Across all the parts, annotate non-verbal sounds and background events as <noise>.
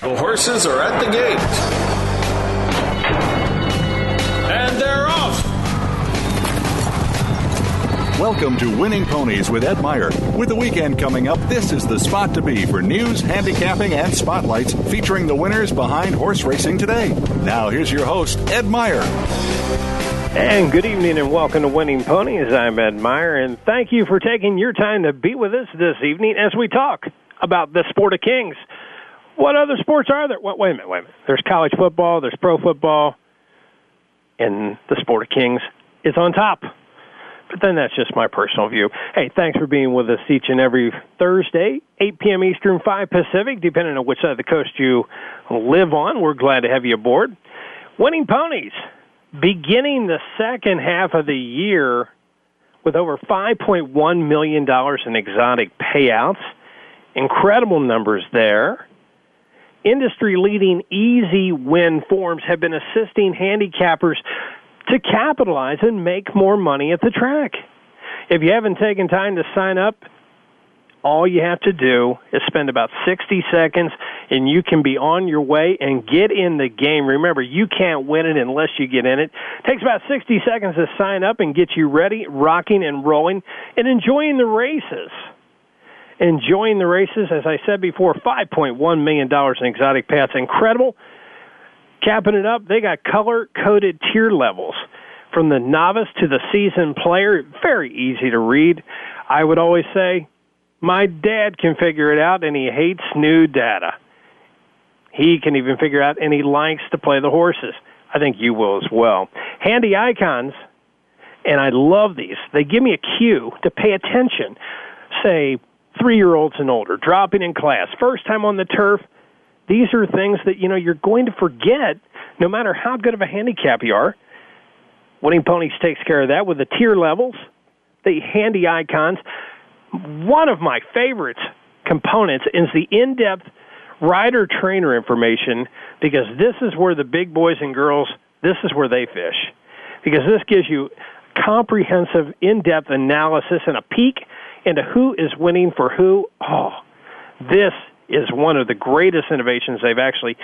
The horses are at the gate. And they're off. Welcome to Winning Ponies with Ed Meyer. With the weekend coming up, this is the spot to be for news, handicapping, and spotlights featuring the winners behind horse racing today. Now, here's your host, Ed Meyer. And good evening and welcome to Winning Ponies. I'm Ed Meyer, and thank you for taking your time to be with us this evening as we talk about the sport of kings. What other sports are there? Wait, wait a minute, wait a minute. There's college football, there's pro football, and the sport of kings is on top. But then that's just my personal view. Hey, thanks for being with us each and every Thursday, 8 p.m. Eastern, 5 Pacific, depending on which side of the coast you live on. We're glad to have you aboard. Winning Ponies, beginning the second half of the year with over $5.1 million in exotic payouts. Incredible numbers there. Industry leading easy win forms have been assisting handicappers to capitalize and make more money at the track. If you haven't taken time to sign up, all you have to do is spend about 60 seconds and you can be on your way and get in the game. Remember, you can't win it unless you get in it. it takes about 60 seconds to sign up and get you ready, rocking and rolling, and enjoying the races. Enjoying the races, as I said before, $5.1 million in exotic paths. Incredible. Capping it up, they got color coded tier levels from the novice to the seasoned player. Very easy to read. I would always say, my dad can figure it out, and he hates new data. He can even figure out, and he likes to play the horses. I think you will as well. Handy icons, and I love these. They give me a cue to pay attention. Say, three year olds and older, dropping in class, first time on the turf. These are things that, you know, you're going to forget no matter how good of a handicap you are. Winning Ponies takes care of that with the tier levels, the handy icons. One of my favorites components is the in depth rider trainer information because this is where the big boys and girls, this is where they fish. Because this gives you comprehensive, in depth analysis and a peek into who is winning for who. Oh, this is one of the greatest innovations they've actually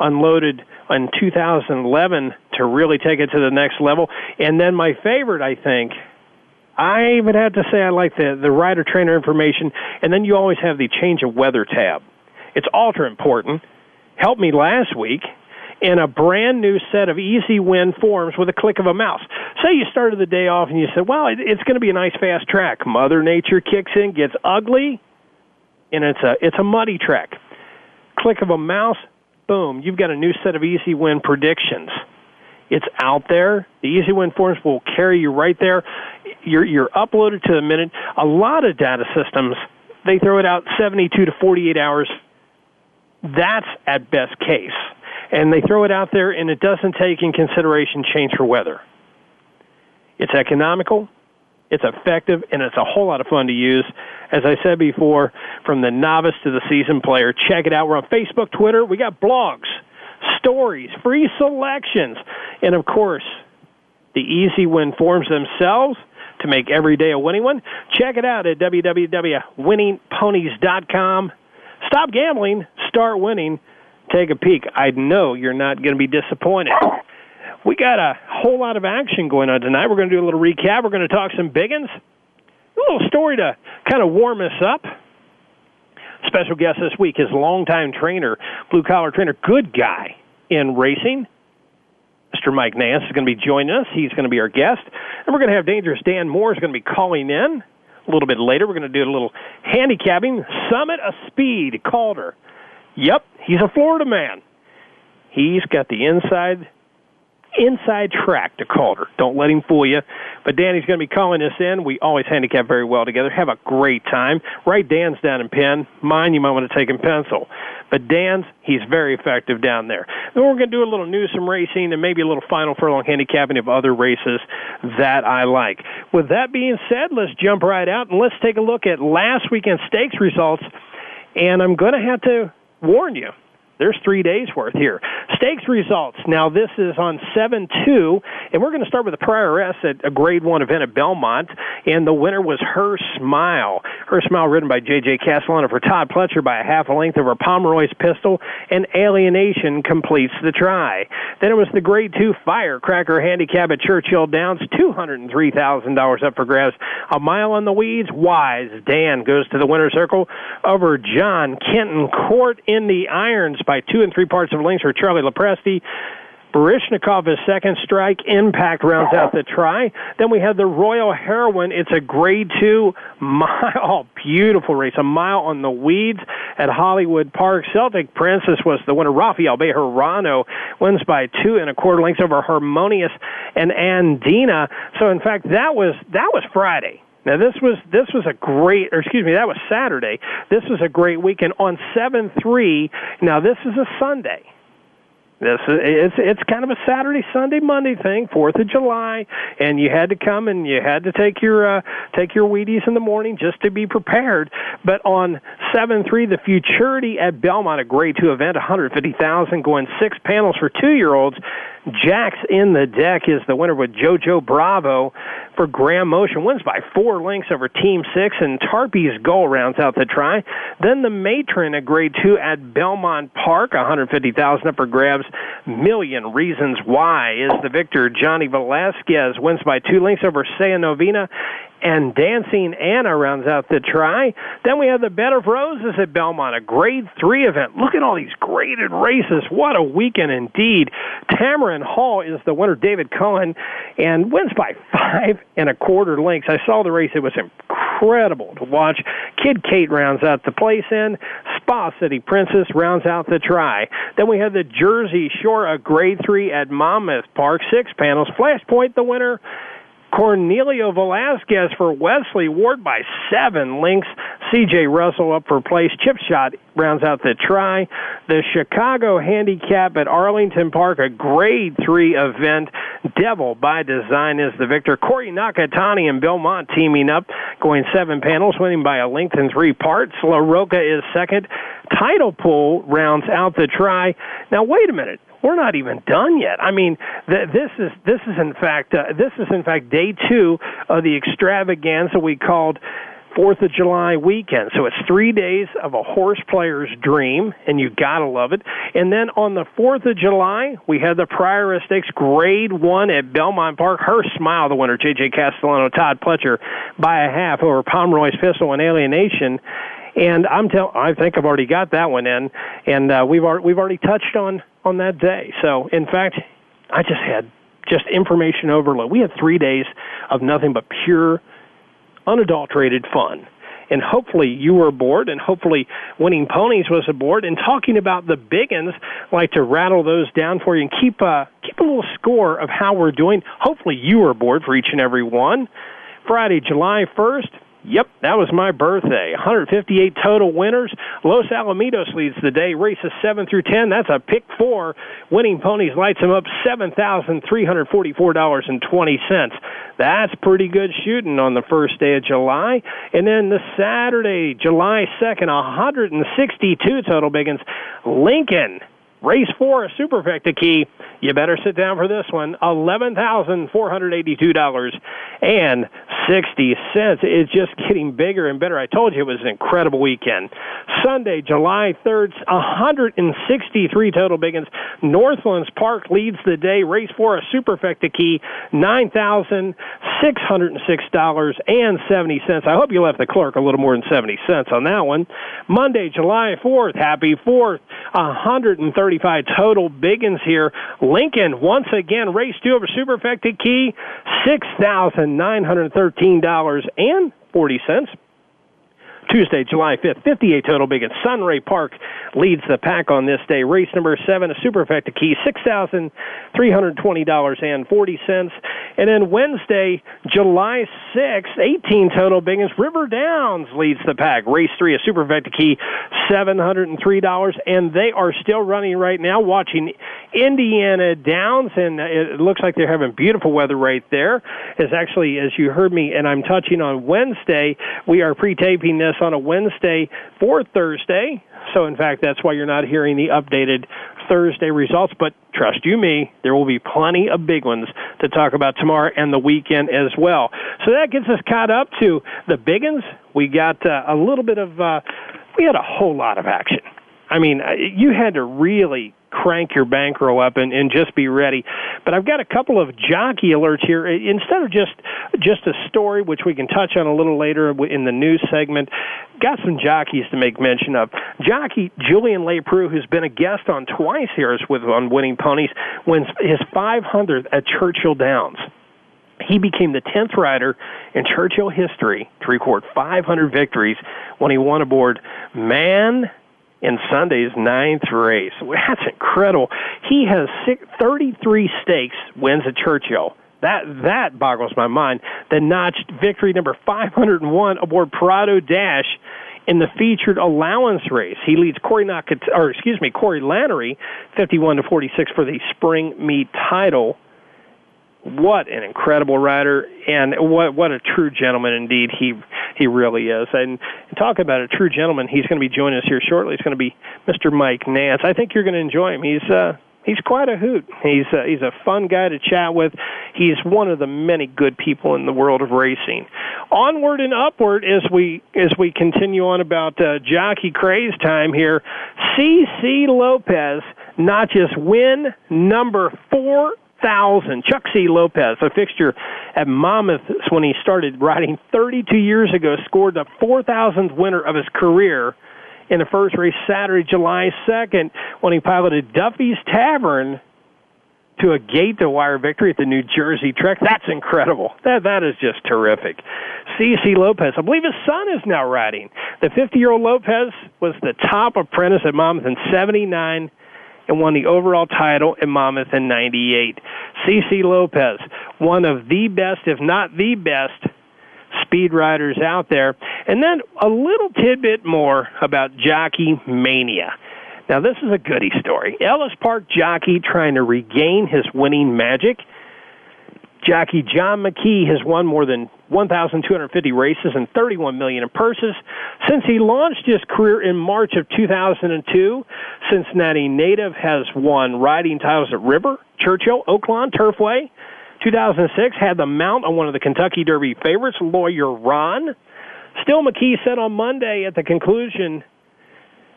unloaded in 2011 to really take it to the next level. And then my favorite, I think, I would have to say I like the the rider trainer information, and then you always have the change of weather tab. It's ultra important. Helped me last week in a brand new set of easy win forms with a click of a mouse. Say you started the day off and you said, "Well, it's going to be a nice fast track." Mother Nature kicks in, gets ugly, and it's a it's a muddy track. Click of a mouse, boom, you've got a new set of easy win predictions. It's out there. The easy win forms will carry you right there. You're you're uploaded to the minute. A lot of data systems they throw it out 72 to 48 hours. That's at best case. And they throw it out there and it doesn't take in consideration change for weather. It's economical, it's effective, and it's a whole lot of fun to use. As I said before, from the novice to the seasoned player, check it out. We're on Facebook, Twitter. We got blogs, stories, free selections, and of course, the easy win forms themselves to make every day a winning one. Check it out at www.winningponies.com. Stop gambling, start winning. Take a peek. I know you're not going to be disappointed. We got a whole lot of action going on tonight. We're going to do a little recap. We're going to talk some biggins. A little story to kind of warm us up. Special guest this week is longtime trainer, blue collar trainer, good guy in racing. Mr. Mike Nance is going to be joining us. He's going to be our guest. And we're going to have Dangerous Dan Moore is going to be calling in a little bit later. We're going to do a little handicapping. Summit of Speed, Calder. Yep, he's a Florida man. He's got the inside inside track to Calder. Don't let him fool you. But Danny's going to be calling us in. We always handicap very well together. Have a great time. Write Dan's down in pen. Mine, you might want to take in pencil. But Dan's, he's very effective down there. Then we're going to do a little Newsom racing and maybe a little final furlong handicapping of other races that I like. With that being said, let's jump right out and let's take a look at last weekend's stakes results. And I'm going to have to warn you there's three days worth here. Stakes results. Now this is on seven two, and we're going to start with the Prioress at a Grade One event at Belmont, and the winner was Her Smile. Her Smile, ridden by J.J. Castellano for Todd Pletcher by a half a length over Pomeroy's Pistol, and Alienation completes the try. Then it was the Grade Two Firecracker Handicap at Churchill Downs, two hundred and three thousand dollars up for grabs. A mile on the weeds. Wise Dan goes to the winner's circle over John Kenton Court in the irons by two and three parts of lengths for Charlie LoPresti. Baryshnikov is second strike. Impact rounds out the try. Then we have the Royal Heroine. It's a grade two mile, <laughs> oh, beautiful race. A mile on the weeds at Hollywood Park. Celtic Princess was the winner. Rafael Bejarano wins by two and a quarter lengths over Harmonious and Andina. So in fact, that was, that was Friday. Now this was this was a great, or excuse me, that was Saturday. This was a great weekend on seven three. Now this is a Sunday. This is, it's it's kind of a Saturday, Sunday, Monday thing, Fourth of July, and you had to come and you had to take your uh, take your Wheaties in the morning just to be prepared. But on seven three, the Futurity at Belmont, a Grade Two event, one hundred fifty thousand, going six panels for two year olds. Jack's in the deck is the winner with JoJo Bravo for Graham Motion. Wins by four lengths over Team Six, and Tarpey's goal rounds out the try. Then the Matron at Grade Two at Belmont Park, 150,000 up for grabs. Million Reasons Why is the victor. Johnny Velazquez wins by two lengths over Saya Novena and Dancing Anna rounds out the try. Then we have the Bed of Roses at Belmont, a grade three event. Look at all these graded races. What a weekend indeed. Tamron Hall is the winner, David Cohen, and wins by five and a quarter lengths. I saw the race. It was incredible to watch. Kid Kate rounds out the place in. Spa City Princess rounds out the try. Then we have the Jersey Shore, a grade three at Monmouth Park, six panels. Flashpoint, the winner. Cornelio Velasquez for Wesley Ward by seven links. C.J. Russell up for place. Chip shot rounds out the try. The Chicago Handicap at Arlington Park, a grade three event. Devil by Design is the victor. Corey Nakatani and Belmont teaming up, going seven panels, winning by a length in three parts. La Roca is second. Title Pool rounds out the try. Now, wait a minute we're not even done yet. I mean, th- this is this is in fact uh, this is in fact day two of the extravaganza we called Fourth of July weekend. So it's three days of a horse player's dream, and you gotta love it. And then on the Fourth of July, we had the Prior Stakes Grade One at Belmont Park. Her smile, the winner, J.J. Castellano, Todd Pletcher, by a half over Pomeroy's Pistol and Alienation. And I'm tell I think I've already got that one in, and uh, we've already, we've already touched on on that day. So in fact, I just had just information overload. We had three days of nothing but pure, unadulterated fun. And hopefully you were bored, and hopefully Winning Ponies was aboard. And talking about the big ones, like to rattle those down for you and keep uh, keep a little score of how we're doing. Hopefully you were bored for each and every one. Friday, July 1st, Yep, that was my birthday. 158 total winners. Los Alamitos leads the day. Races 7 through 10. That's a pick four. Winning Ponies lights them up $7,344.20. That's pretty good shooting on the first day of July. And then the Saturday, July 2nd, 162 total biggins. Lincoln Race four, Superfecta key. You better sit down for this one. Eleven thousand four hundred eighty-two dollars and sixty cents. It's just getting bigger and better. I told you it was an incredible weekend. Sunday, July third, hundred and sixty-three total biggins. Northlands Park leads the day. Race four, a Superfecta key, nine thousand six hundred and six dollars and seventy cents. I hope you left the clerk a little more than seventy cents on that one. Monday, July fourth, happy fourth, a hundred and thirty. 35 total biggins here. Lincoln, once again, race two over Superfecta Key, $6,913.40. Tuesday, July 5th, 58 total big at Sunray Park leads the pack on this day. Race number seven, a superfecta key, $6,320.40. And then Wednesday, July 6th, 18 total big River Downs leads the pack. Race three, a superfecta key, $703. And they are still running right now, watching Indiana Downs. And it looks like they're having beautiful weather right there. Is actually, as you heard me, and I'm touching on Wednesday, we are pre taping this on a Wednesday for Thursday. So, in fact, that's why you're not hearing the updated Thursday results. But trust you me, there will be plenty of big ones to talk about tomorrow and the weekend as well. So that gets us caught up to the big ones. We got uh, a little bit of, uh, we had a whole lot of action. I mean, uh, you had to really crank your bankroll up and, and just be ready. But I've got a couple of jockey alerts here. Instead of just just a story, which we can touch on a little later in the news segment, got some jockeys to make mention of. Jockey Julian Leparoux, who's been a guest on twice here with on Winning Ponies, wins his 500th at Churchill Downs he became the 10th rider in Churchill history to record 500 victories when he won aboard Man in Sunday's ninth race. <laughs> That's incredible. He has six, 33 stakes wins at Churchill. That that boggles my mind. The notched victory number 501 aboard Prado Dash in the featured allowance race. He leads Corey Nakat, or excuse me, Corey Lanerie, 51 to 46 for the spring meet title what an incredible writer, and what what a true gentleman indeed he he really is. And talk about a true gentleman. He's going to be joining us here shortly. It's going to be mr mike nance. I think you're going to enjoy him. He's uh he's quite a hoot. He's uh, he's a fun guy to chat with. He's one of the many good people in the world of racing. Onward and upward as we as we continue on about uh, jockey craze time here. Cc lopez not just win number four 2000. Chuck C. Lopez, a fixture at Monmouth when he started riding 32 years ago, scored the 4,000th winner of his career in the first race Saturday, July 2nd, when he piloted Duffy's Tavern to a gate to wire victory at the New Jersey Trek. That's incredible. That that is just terrific. CC Lopez, I believe his son is now riding. The 50 year old Lopez was the top apprentice at Monmouth in '79 and won the overall title in Monmouth in 98. CC Lopez, one of the best, if not the best, speed riders out there. And then a little tidbit more about Jockey Mania. Now, this is a goody story. Ellis Park jockey trying to regain his winning magic – Jockey John McKee has won more than 1,250 races and 31 million in purses since he launched his career in March of 2002. Cincinnati native has won riding titles at River, Churchill, Oaklawn, Turfway. 2006 had the mount on one of the Kentucky Derby favorites, Lawyer Ron. Still, McKee said on Monday at the conclusion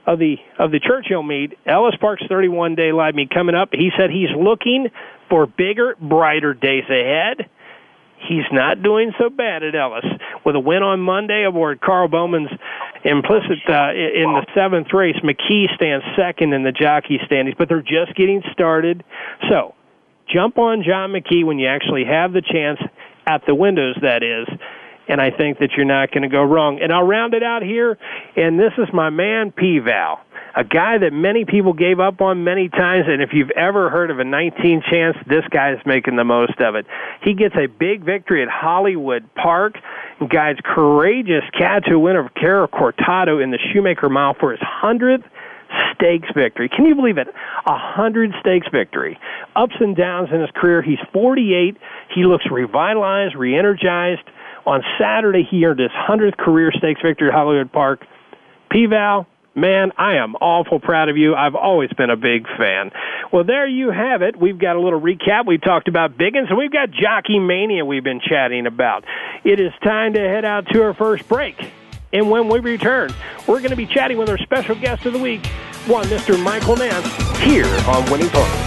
of the of the Churchill meet, Ellis Park's 31 day live meet coming up. He said he's looking for bigger, brighter days ahead. He's not doing so bad at Ellis with a win on Monday aboard Carl Bowman's implicit uh, in the seventh race. McKee stands second in the jockey standings, but they're just getting started. So jump on John McKee when you actually have the chance at the windows. That is and I think that you're not going to go wrong. And I'll round it out here, and this is my man P Val, a guy that many people gave up on many times. And if you've ever heard of a 19 chance, this guy is making the most of it. He gets a big victory at Hollywood Park. Guys, courageous Catu winner of Cerro Cortado in the Shoemaker Mile for his hundredth stakes victory. Can you believe it? A hundred stakes victory. Ups and downs in his career. He's 48. He looks revitalized, re-energized. On Saturday, he earned his 100th career stakes victory at Hollywood Park. P-Val, man, I am awful proud of you. I've always been a big fan. Well, there you have it. We've got a little recap. We talked about Biggins, and we've got Jockey Mania we've been chatting about. It is time to head out to our first break. And when we return, we're going to be chatting with our special guest of the week, one Mr. Michael Nance, here on Winning Ponies.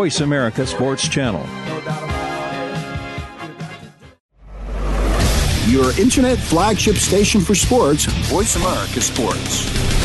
America Sports Channel. Your internet flagship station for sports, Voice America Sports.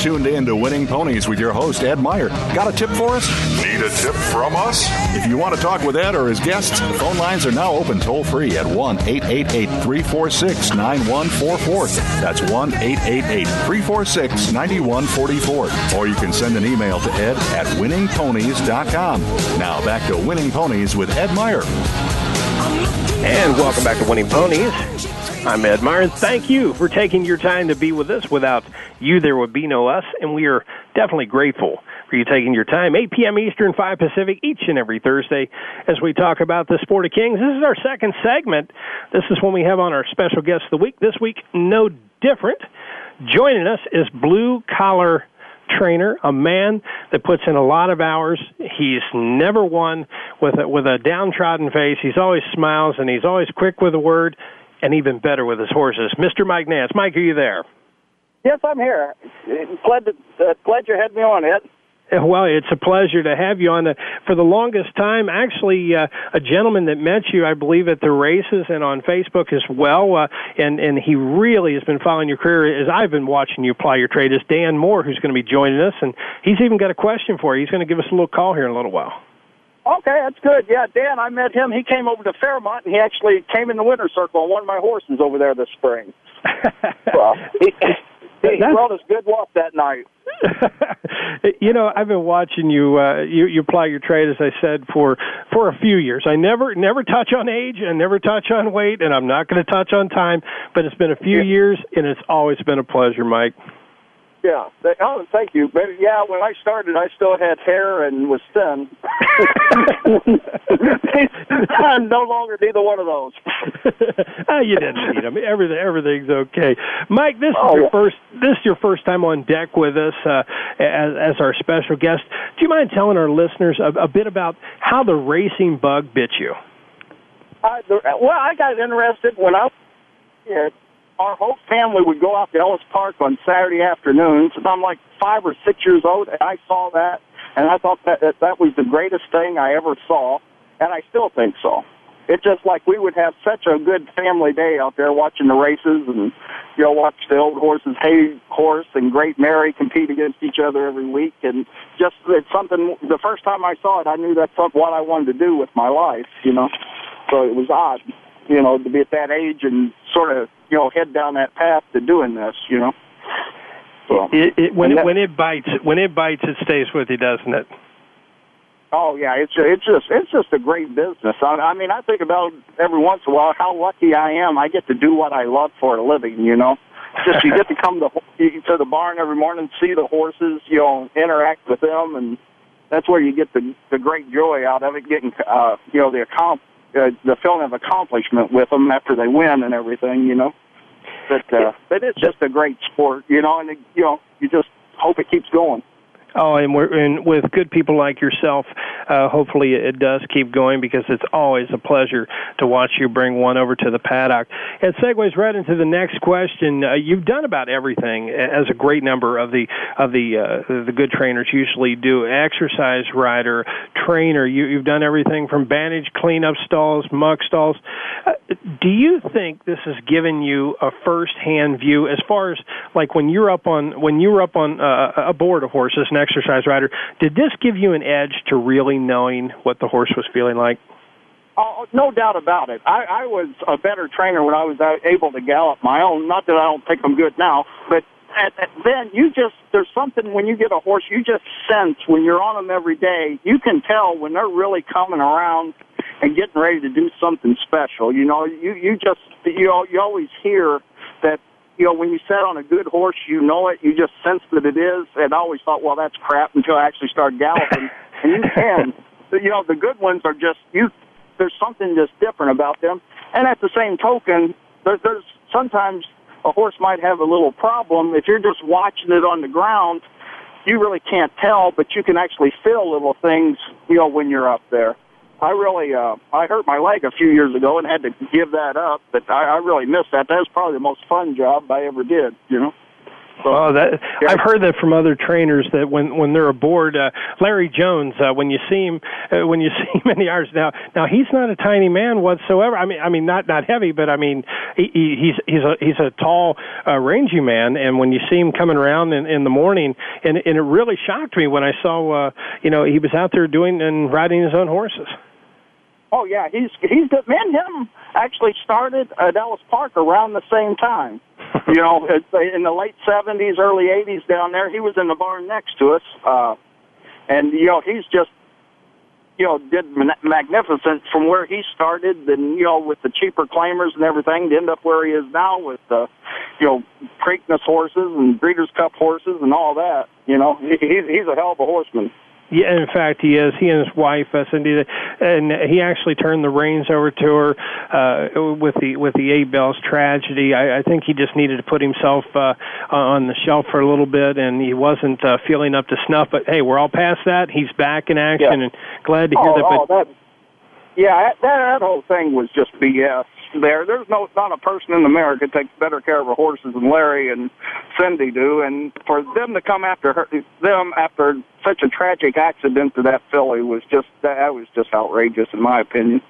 Tuned in to Winning Ponies with your host, Ed Meyer. Got a tip for us? Need a tip from us? If you want to talk with Ed or his guests, the phone lines are now open toll free at 1 888 346 9144. That's 1 888 346 9144. Or you can send an email to ed at winningponies.com. Now back to Winning Ponies with Ed Meyer. And welcome back to Winning Ponies. I'm Ed Meyer, and thank you for taking your time to be with us. Without you, there would be no us, and we are definitely grateful for you taking your time. 8 p.m. Eastern, 5 Pacific, each and every Thursday as we talk about the sport of kings. This is our second segment. This is when we have on our special guest of the week. This week, no different. Joining us is blue collar trainer, a man that puts in a lot of hours. He's never won with a, with a downtrodden face. He's always smiles and he's always quick with a word and even better with his horses. Mr. Mike Nance. Mike, are you there? Yes, I'm here. Glad, to, uh, glad you had me on, Ed. Well, it's a pleasure to have you on. The, for the longest time, actually, uh, a gentleman that met you, I believe, at the races and on Facebook as well, uh, and and he really has been following your career as I've been watching you apply your trade. Is Dan Moore, who's going to be joining us, and he's even got a question for you. He's going to give us a little call here in a little while. Okay, that's good. Yeah, Dan, I met him. He came over to Fairmont, and he actually came in the winter circle on one of my horses over there this spring. <laughs> well, he, he brought us good luck that night. <laughs> you know, I've been watching you, uh, you. You apply your trade, as I said, for for a few years. I never never touch on age, and never touch on weight, and I'm not going to touch on time. But it's been a few yeah. years, and it's always been a pleasure, Mike. Yeah. Oh, thank you. But yeah, when I started, I still had hair and was thin. I'm <laughs> <laughs> no longer neither one of those. oh, <laughs> you didn't need them. Everything, everything's okay. Mike, this oh, is your yeah. first. This is your first time on deck with us uh, as, as our special guest. Do you mind telling our listeners a, a bit about how the racing bug bit you? Uh, the, well, I got interested when I was our whole family would go out to Ellis Park on Saturday afternoons, and I'm like five or six years old, and I saw that, and I thought that that, that was the greatest thing I ever saw, and I still think so. It's just like we would have such a good family day out there watching the races and, you know, watch the old horses, Hay Horse and Great Mary compete against each other every week. And just, it's something, the first time I saw it, I knew that's what I wanted to do with my life, you know. So it was odd you know, to be at that age and sort of, you know, head down that path to doing this, you know. So, it, it, when it, when it bites, when it bites, it stays with you, doesn't it? Oh yeah, it's it's just it's just a great business. I, I mean, I think about every once in a while how lucky I am. I get to do what I love for a living. You know, just you get to come to to the barn every morning, see the horses, you know, interact with them, and that's where you get the the great joy out of it. Getting uh, you know the accom- uh, the feeling of accomplishment with them after they win and everything, you know. But uh, but it's just a great sport, you know, and you know you just hope it keeps going. Oh, and we're and with good people like yourself, uh, hopefully it does keep going because it's always a pleasure to watch you bring one over to the paddock. It segues right into the next question. Uh, you've done about everything, as a great number of the of the uh, the good trainers usually do. Exercise rider, trainer. You, you've done everything from bandage cleanup stalls, muck stalls. Uh, do you think this has given you a first-hand view as far as like when you're up on when you were up on uh, aboard a horse as an exercise rider? Did this give you an edge to really knowing what the horse was feeling like? Oh, no doubt about it. I, I was a better trainer when I was able to gallop my own. Not that I don't think I'm good now, but at, at, then you just there's something when you get a horse you just sense when you're on them every day you can tell when they're really coming around and getting ready to do something special you know you you just you you always hear that you know when you sit on a good horse you know it you just sense that it is and I always thought well that's crap until I actually start galloping <laughs> and you can you know the good ones are just you there's something just different about them and at the same token there, there's sometimes a horse might have a little problem. If you're just watching it on the ground, you really can't tell, but you can actually feel little things, you know, when you're up there. I really, uh, I hurt my leg a few years ago and had to give that up, but I, I really missed that. That was probably the most fun job I ever did, you know? oh, that yeah. I've heard that from other trainers that when when they're aboard, uh, Larry Jones, uh, when you see him, uh, when you <laughs> see him in the hours now, now he's not a tiny man whatsoever. I mean, I mean not not heavy, but I mean he, he's he's a he's a tall, uh, rangy man, and when you see him coming around in, in the morning, and and it really shocked me when I saw, uh, you know, he was out there doing and riding his own horses. Oh yeah, he's he's the me and him actually started at Ellis Park around the same time. <laughs> you know, in the late seventies, early eighties down there, he was in the barn next to us, uh, and you know he's just you know did magnificent from where he started, and you know with the cheaper claimers and everything, to end up where he is now with the you know Preakness horses and Breeders' Cup horses and all that. You know, he, he's he's a hell of a horseman. Yeah, in fact, he is. He and his wife, uh, Cindy, and he actually turned the reins over to her uh, with the with the Eight Belles tragedy. I, I think he just needed to put himself uh, on the shelf for a little bit, and he wasn't uh, feeling up to snuff. But hey, we're all past that. He's back in action, yeah. and glad to hear oh, that. But, oh, that yeah, that, that whole thing was just BS there. There's no not a person in America takes better care of her horses than Larry and Cindy do, and for them to come after her, them after such a tragic accident to that filly was just that was just outrageous in my opinion.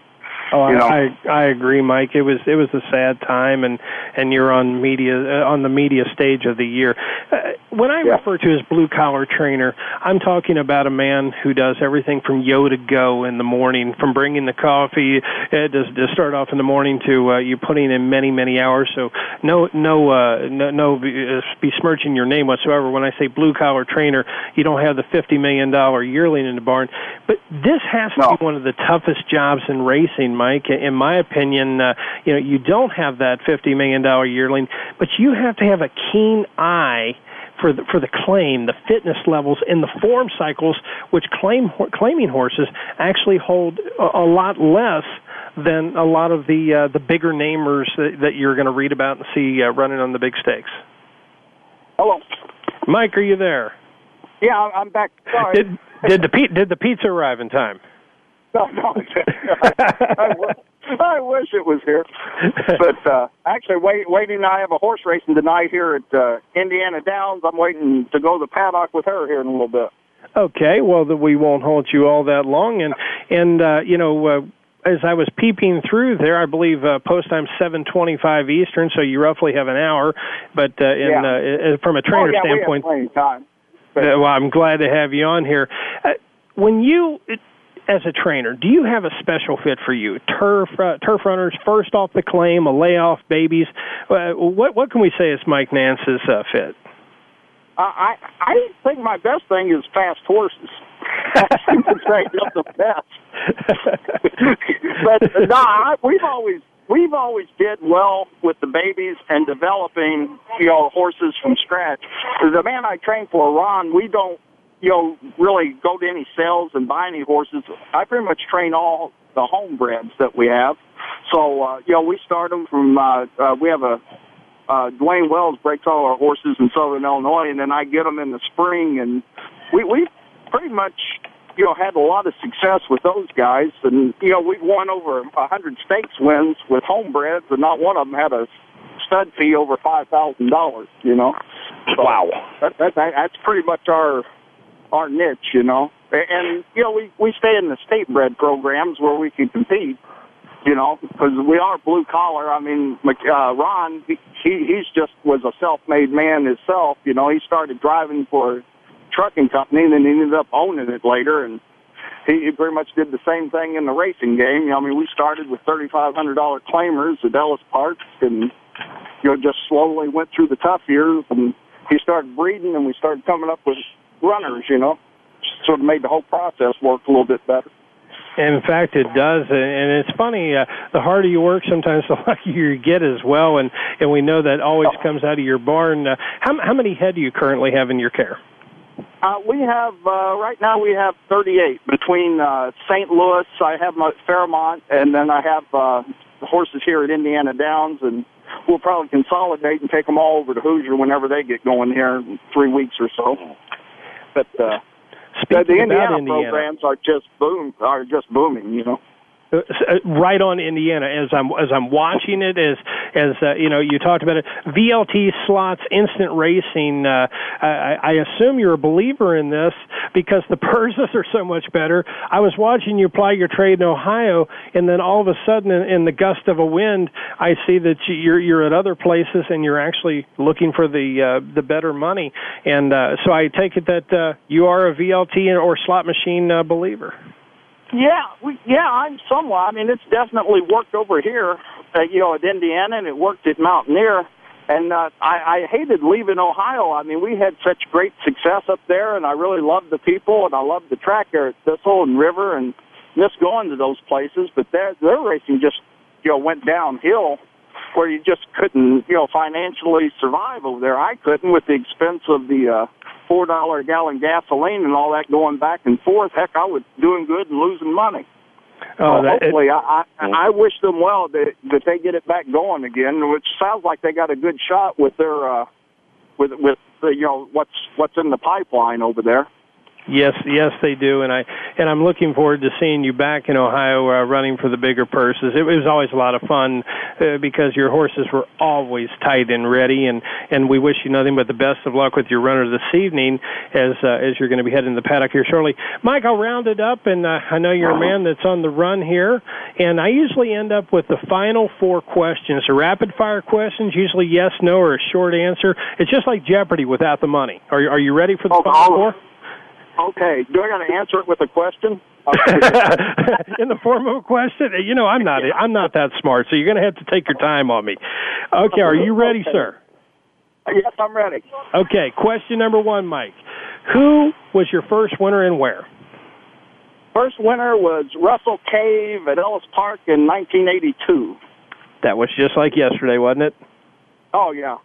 Oh, you know? I I agree, Mike. It was it was a sad time, and and you're on media uh, on the media stage of the year. Uh, when I yeah. refer to as blue collar trainer, I'm talking about a man who does everything from yo to go in the morning, from bringing the coffee uh, to, to start off in the morning to uh, you putting in many many hours. So no no uh, no no uh, besmirching your name whatsoever. When I say blue collar trainer, you don't have the fifty million dollar yearling in the barn, but this has no. to be one of the toughest jobs in racing Mike. In my opinion, uh, you know, you don't have that fifty million dollar yearling, but you have to have a keen eye for the, for the claim, the fitness levels, and the form cycles, which claim claiming horses actually hold a, a lot less than a lot of the uh, the bigger namers that, that you're going to read about and see uh, running on the big stakes. Hello, Mike. Are you there? Yeah, I'm back. Sorry. Did did the did the pizza arrive in time? <laughs> No, no. I, I wish it was here. But uh, actually, wait, waiting. I have a horse racing tonight here at uh, Indiana Downs. I'm waiting to go to the paddock with her here in a little bit. Okay, well, the, we won't hold you all that long, and and uh, you know. Uh, as I was peeping through there, I believe uh, post time seven twenty-five Eastern, so you roughly have an hour. But uh, in, yeah. uh, from a trainer oh, yeah, standpoint, we have time. But, uh, well, I'm glad to have you on here. Uh, when you as a trainer, do you have a special fit for you? Turf uh, turf runners, first off the claim, a layoff babies. Uh, what what can we say is Mike Nance's uh, fit? I I think my best thing is fast horses. I would say that's the best. <laughs> but no, we've always we've always did well with the babies and developing you know horses from scratch. The man I train for, Ron, we don't you know, really go to any sales and buy any horses. I pretty much train all the homebreds that we have. So, uh, you know, we start them from, uh, uh, we have a, uh, Dwayne Wells breaks all our horses in Southern Illinois, and then I get them in the spring and we we pretty much you know had a lot of success with those guys, and you know we've won over a hundred stakes wins with homebreds, and not one of them had a stud fee over five thousand dollars. You know, so wow, that, that, that that's pretty much our our niche. You know, and you know we we stay in the state bred programs where we can compete you know, because we are blue collar. I mean, uh, Ron, he, he he's just was a self-made man himself. You know, he started driving for a trucking company, and then he ended up owning it later, and he, he pretty much did the same thing in the racing game. You know, I mean, we started with thirty-five hundred dollar claimers at Ellis Park, and you know, just slowly went through the tough years, and he started breeding, and we started coming up with runners. You know, sort of made the whole process work a little bit better. In fact, it does, and it's funny. Uh, the harder you work, sometimes <laughs> the luckier you get as well. And and we know that always comes out of your barn. Uh, how how many head do you currently have in your care? Uh, we have uh, right now we have 38 between uh, St. Louis. I have my Fairmont, and then I have uh, horses here at Indiana Downs, and we'll probably consolidate and take them all over to Hoosier whenever they get going here in three weeks or so. But uh, Speaking the Indiana, Indiana programs are just boom are just booming. You know. Uh, right on Indiana as I'm as I'm watching it as as uh, you know you talked about it. VLT slots instant racing uh, I, I assume you're a believer in this because the <laughs> purses are so much better. I was watching you apply your trade in Ohio and then all of a sudden in, in the gust of a wind I see that you're you're at other places and you're actually looking for the uh, the better money. And uh, so I take it that uh, you are a VLT or slot machine uh, believer yeah, we, yeah, I'm somewhat. I mean, it's definitely worked over here, uh, you know, at Indiana, and it worked at Mountaineer. And uh, I, I hated leaving Ohio. I mean, we had such great success up there, and I really loved the people, and I loved the track there at Thistle and River, and miss going to those places. But their their racing just, you know, went downhill, where you just couldn't, you know, financially survive over there. I couldn't with the expense of the uh, four dollar a gallon gasoline and all that going back and forth, heck, I was doing good and losing money. Oh, so that, hopefully, it, I, I I wish them well that that they get it back going again. Which sounds like they got a good shot with their uh, with with the, you know what's what's in the pipeline over there. Yes, yes, they do, and I and I'm looking forward to seeing you back in Ohio uh, running for the bigger purses. It, was always a lot of fun uh, because your horses were always tight and ready, and and we wish you nothing but the best of luck with your runner this evening as uh, as you're going to be heading to the paddock here shortly. Mike, I'll round it up, and uh, I know you're a man that's on the run here, and I usually end up with the final four questions, the rapid fire questions, usually yes, no, or a short answer. It's just like Jeopardy without the money. Are you are you ready for the oh, final four? Okay. Do I got to answer it with a question? <laughs> in the form of a question. You know, I'm not. I'm not that smart, so you're going to have to take your time on me. Okay. Are you ready, okay. sir? Yes, I'm ready. Okay. Question number one, Mike. Who was your first winner and where? First winner was Russell Cave at Ellis Park in 1982. That was just like yesterday, wasn't it? Oh yeah.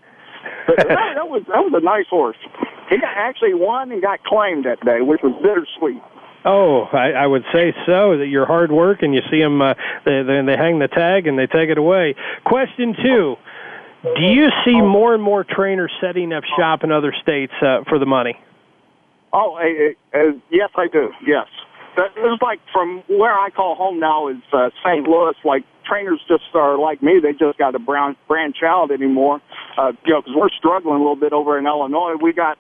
<laughs> that, that was that was a nice horse. He got, actually won and got claimed that day, which was bittersweet. Oh, I, I would say so. That your hard work, and you see them, uh, they, they they hang the tag and they take it away. Question two: Do you see more and more trainers setting up shop in other states uh, for the money? Oh, uh, uh, yes, I do. Yes, it's like from where I call home now is uh, St. Louis. Like trainers just are like me; they just got to branch branch out anymore. Uh, you know, because we're struggling a little bit over in Illinois. We got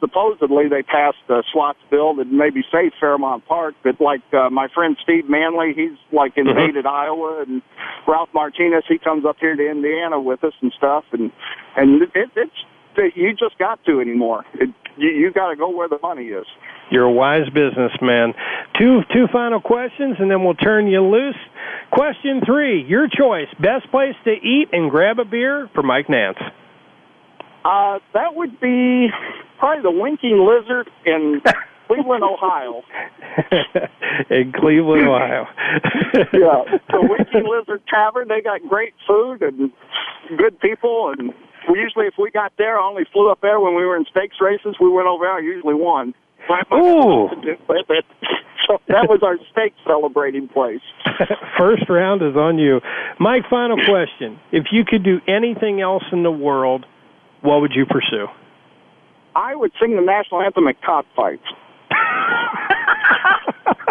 supposedly they passed a slots bill that maybe say Fairmont Park, but like uh, my friend Steve Manley, he's like invaded mm-hmm. Iowa, and Ralph Martinez, he comes up here to Indiana with us and stuff, and and it, it, it's you just got to anymore. It, you you got to go where the money is. You're a wise businessman. Two two final questions, and then we'll turn you loose. Question three: Your choice. Best place to eat and grab a beer for Mike Nance. Uh, that would be probably the Winking Lizard in <laughs> Cleveland, Ohio. <laughs> in Cleveland, Ohio. <laughs> yeah, the Winking Lizard Tavern. They got great food and good people, and we usually, if we got there, I only flew up there when we were in stakes races. We went over there, I usually won. Ooh. so that was our stake celebrating place. First round is on you. Mike, final question. If you could do anything else in the world, what would you pursue? I would sing the national anthem at cockfights. <laughs>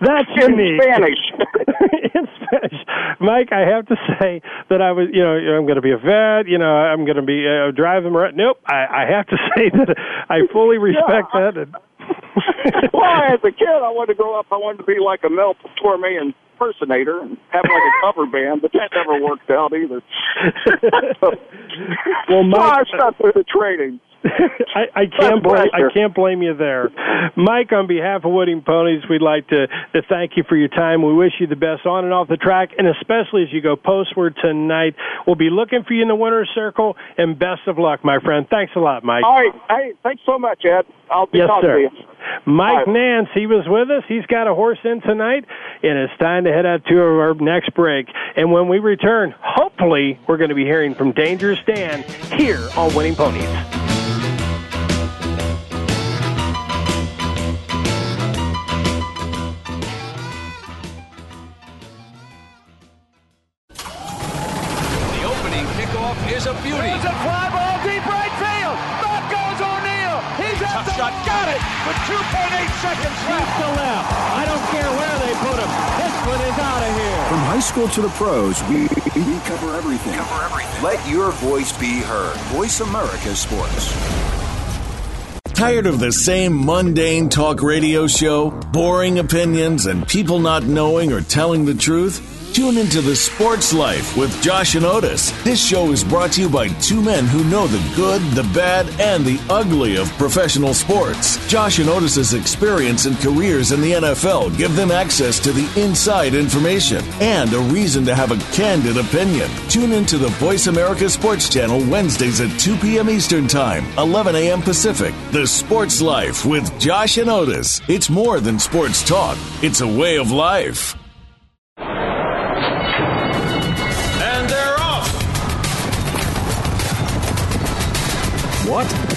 That's in unique. Spanish. <laughs> in Spanish, Mike. I have to say that I was, you know, I'm going to be a vet. You know, I'm going to be uh, driving around. Nope. I, I have to <laughs> say that I fully respect Yeah. that. And, well, as a kid, I wanted to grow up. I wanted to be like a Mel Torme impersonator and have like a cover band, but that never worked out either. <laughs> well, so I Mike, stuck with the training. <laughs> I, I can't blame I can't blame you there, Mike. On behalf of Winning Ponies, we'd like to, to thank you for your time. We wish you the best on and off the track, and especially as you go postward tonight. We'll be looking for you in the winner's circle, and best of luck, my friend. Thanks a lot, Mike. All right. Hey, thanks so much, Ed. I'll be Yes, talking sir. to you. Mike All Nance, he was with us. He's got a horse in tonight, and it's time to head out to our next break. And when we return, hopefully, we're going to be hearing from Dangerous Dan here on Winning Ponies. To the pros, we, we cover everything. Cover everything. Let your voice be heard. Voice America Sports. Tired of the same mundane talk radio show, boring opinions, and people not knowing or telling the truth? Tune into The Sports Life with Josh and Otis. This show is brought to you by two men who know the good, the bad, and the ugly of professional sports. Josh and Otis's experience and careers in the NFL give them access to the inside information and a reason to have a candid opinion. Tune into the Voice America Sports Channel Wednesdays at 2 p.m. Eastern Time, 11 a.m. Pacific. The Sports Life with Josh and Otis. It's more than sports talk, it's a way of life.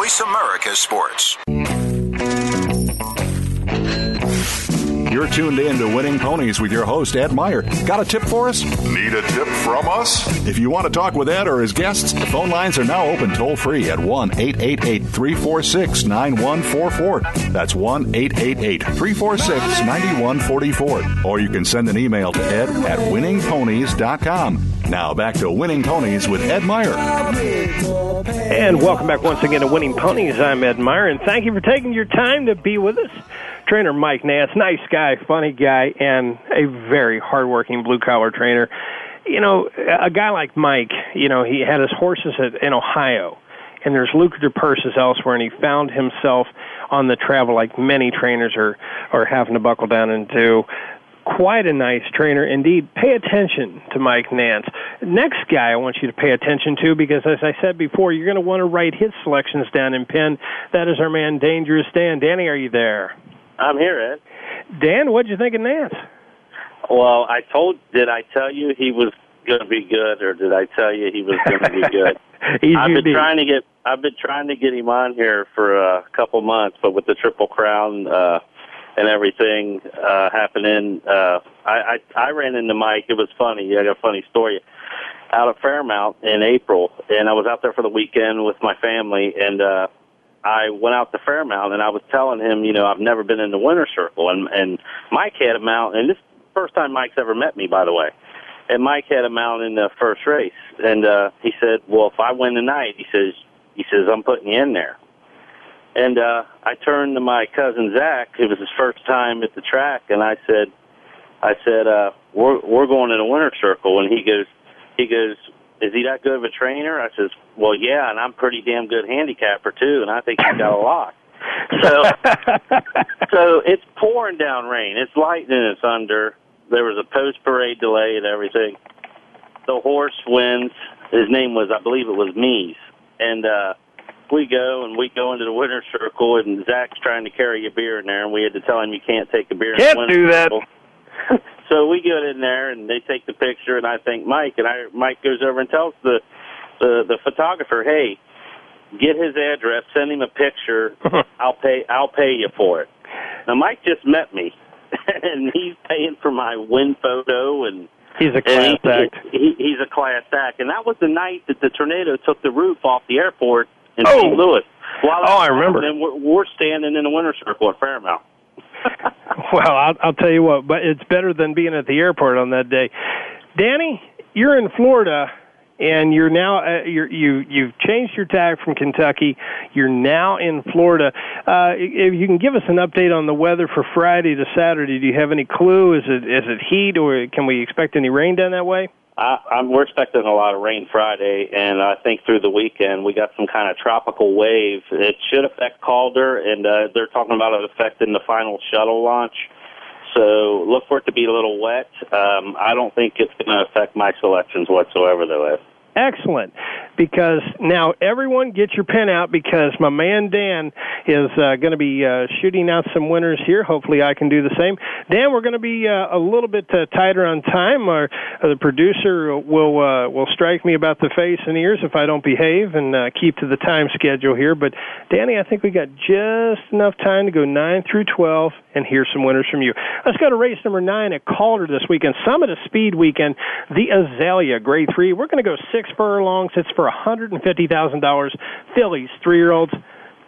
Voice America Sports. You're tuned in to Winning Ponies with your host, Ed Meyer. Got a tip for us? Need a tip from us? If you want to talk with Ed or his guests, the phone lines are now open toll free at 1 888 346 9144. That's 1 888 346 9144. Or you can send an email to ed at winningponies.com. Now back to Winning Ponies with Ed Meyer. And welcome back once again to Winning Ponies. I'm Ed Meyer, and thank you for taking your time to be with us. Trainer Mike Nance, nice guy, funny guy, and a very hardworking blue collar trainer. You know, a guy like Mike, you know, he had his horses at, in Ohio, and there's lucrative purses elsewhere, and he found himself on the travel like many trainers are, are having to buckle down and do quite a nice trainer indeed. Pay attention to Mike Nance. Next guy I want you to pay attention to because, as I said before, you're going to want to write his selections down in pen. That is our man, Dangerous Dan. Danny, are you there? I'm here, Ed. Dan, what'd you think of Nance? Well, I told. Did I tell you he was going to be good, or did I tell you he was going to be good? <laughs> I've been trying to get. I've been trying to get him on here for a couple months, but with the Triple Crown uh, and everything uh, happening, uh, I, I I ran into Mike. It was funny. I got a funny story out at Fairmount in April, and I was out there for the weekend with my family, and uh, I went out to Fairmount, and I was telling him, you know, I've never been in the winter circle, and and Mike had him out, and this first time Mike's ever met me, by the way. And Mike had him out in the first race, and uh, he said, "Well, if I win tonight, he says, he says I'm putting you in there." And uh, I turned to my cousin Zach. It was his first time at the track, and I said, "I said uh, we're we're going in a winter circle." And he goes, he goes, "Is he that good of a trainer?" I says, "Well, yeah, and I'm pretty damn good handicapper too, and I think he's got a <laughs> lot." So, <laughs> so it's pouring down rain. It's lightning. It's under. There was a post parade delay and everything. The horse wins. His name was, I believe, it was Mies, and uh, we go and we go into the winner's circle, and Zach's trying to carry a beer in there, and we had to tell him you can't take a beer. Can't in the do that. <laughs> So we get in there, and they take the picture, and I think Mike, and I Mike goes over and tells the the the photographer, hey, get his address, send him a picture. <laughs> I'll pay I'll pay you for it. Now Mike just met me, <laughs> and he's paying for my win photo and. He's a class he, act. He, he's a class act, and that was the night that the tornado took the roof off the airport in Oh. St. Louis. While Oh, I remember. And we're, we're standing in the winter circle at Fairmount. <laughs> Well, I'll, I'll tell you what, but it's better than being at the airport on that day. Danny, you're in Florida, and you're now uh, you're, you you've changed your tag from Kentucky. You're now in Florida. Uh, if you can give us an update on the weather for Friday to Saturday, do you have any clue? Is it is it heat, or can we expect any rain down that way? I, I'm, we're expecting a lot of rain Friday, and I think through the weekend we got some kind of tropical wave. It should affect Calder, and uh, they're talking about it affecting the final shuttle launch. So look for it to be a little wet. Um, I don't think it's going to affect my selections whatsoever, though. Excellent. Because now everyone get your pen out because my man Dan is uh, going to be uh, shooting out some winners here. Hopefully I can do the same. Dan, we're going to be uh, a little bit uh, tighter on time. Uh, the producer will uh, will strike me about the face and ears if I don't behave and keep to the time schedule here. But Danny, I think we got just enough time to go 9 through 12 and hear some winners from you. Let's go to race number 9 at Calder this weekend. Summit of Speed weekend, the Azalea Grade 3. We're going to go six furlongs. It's for $150,000. Fillies, three-year-olds.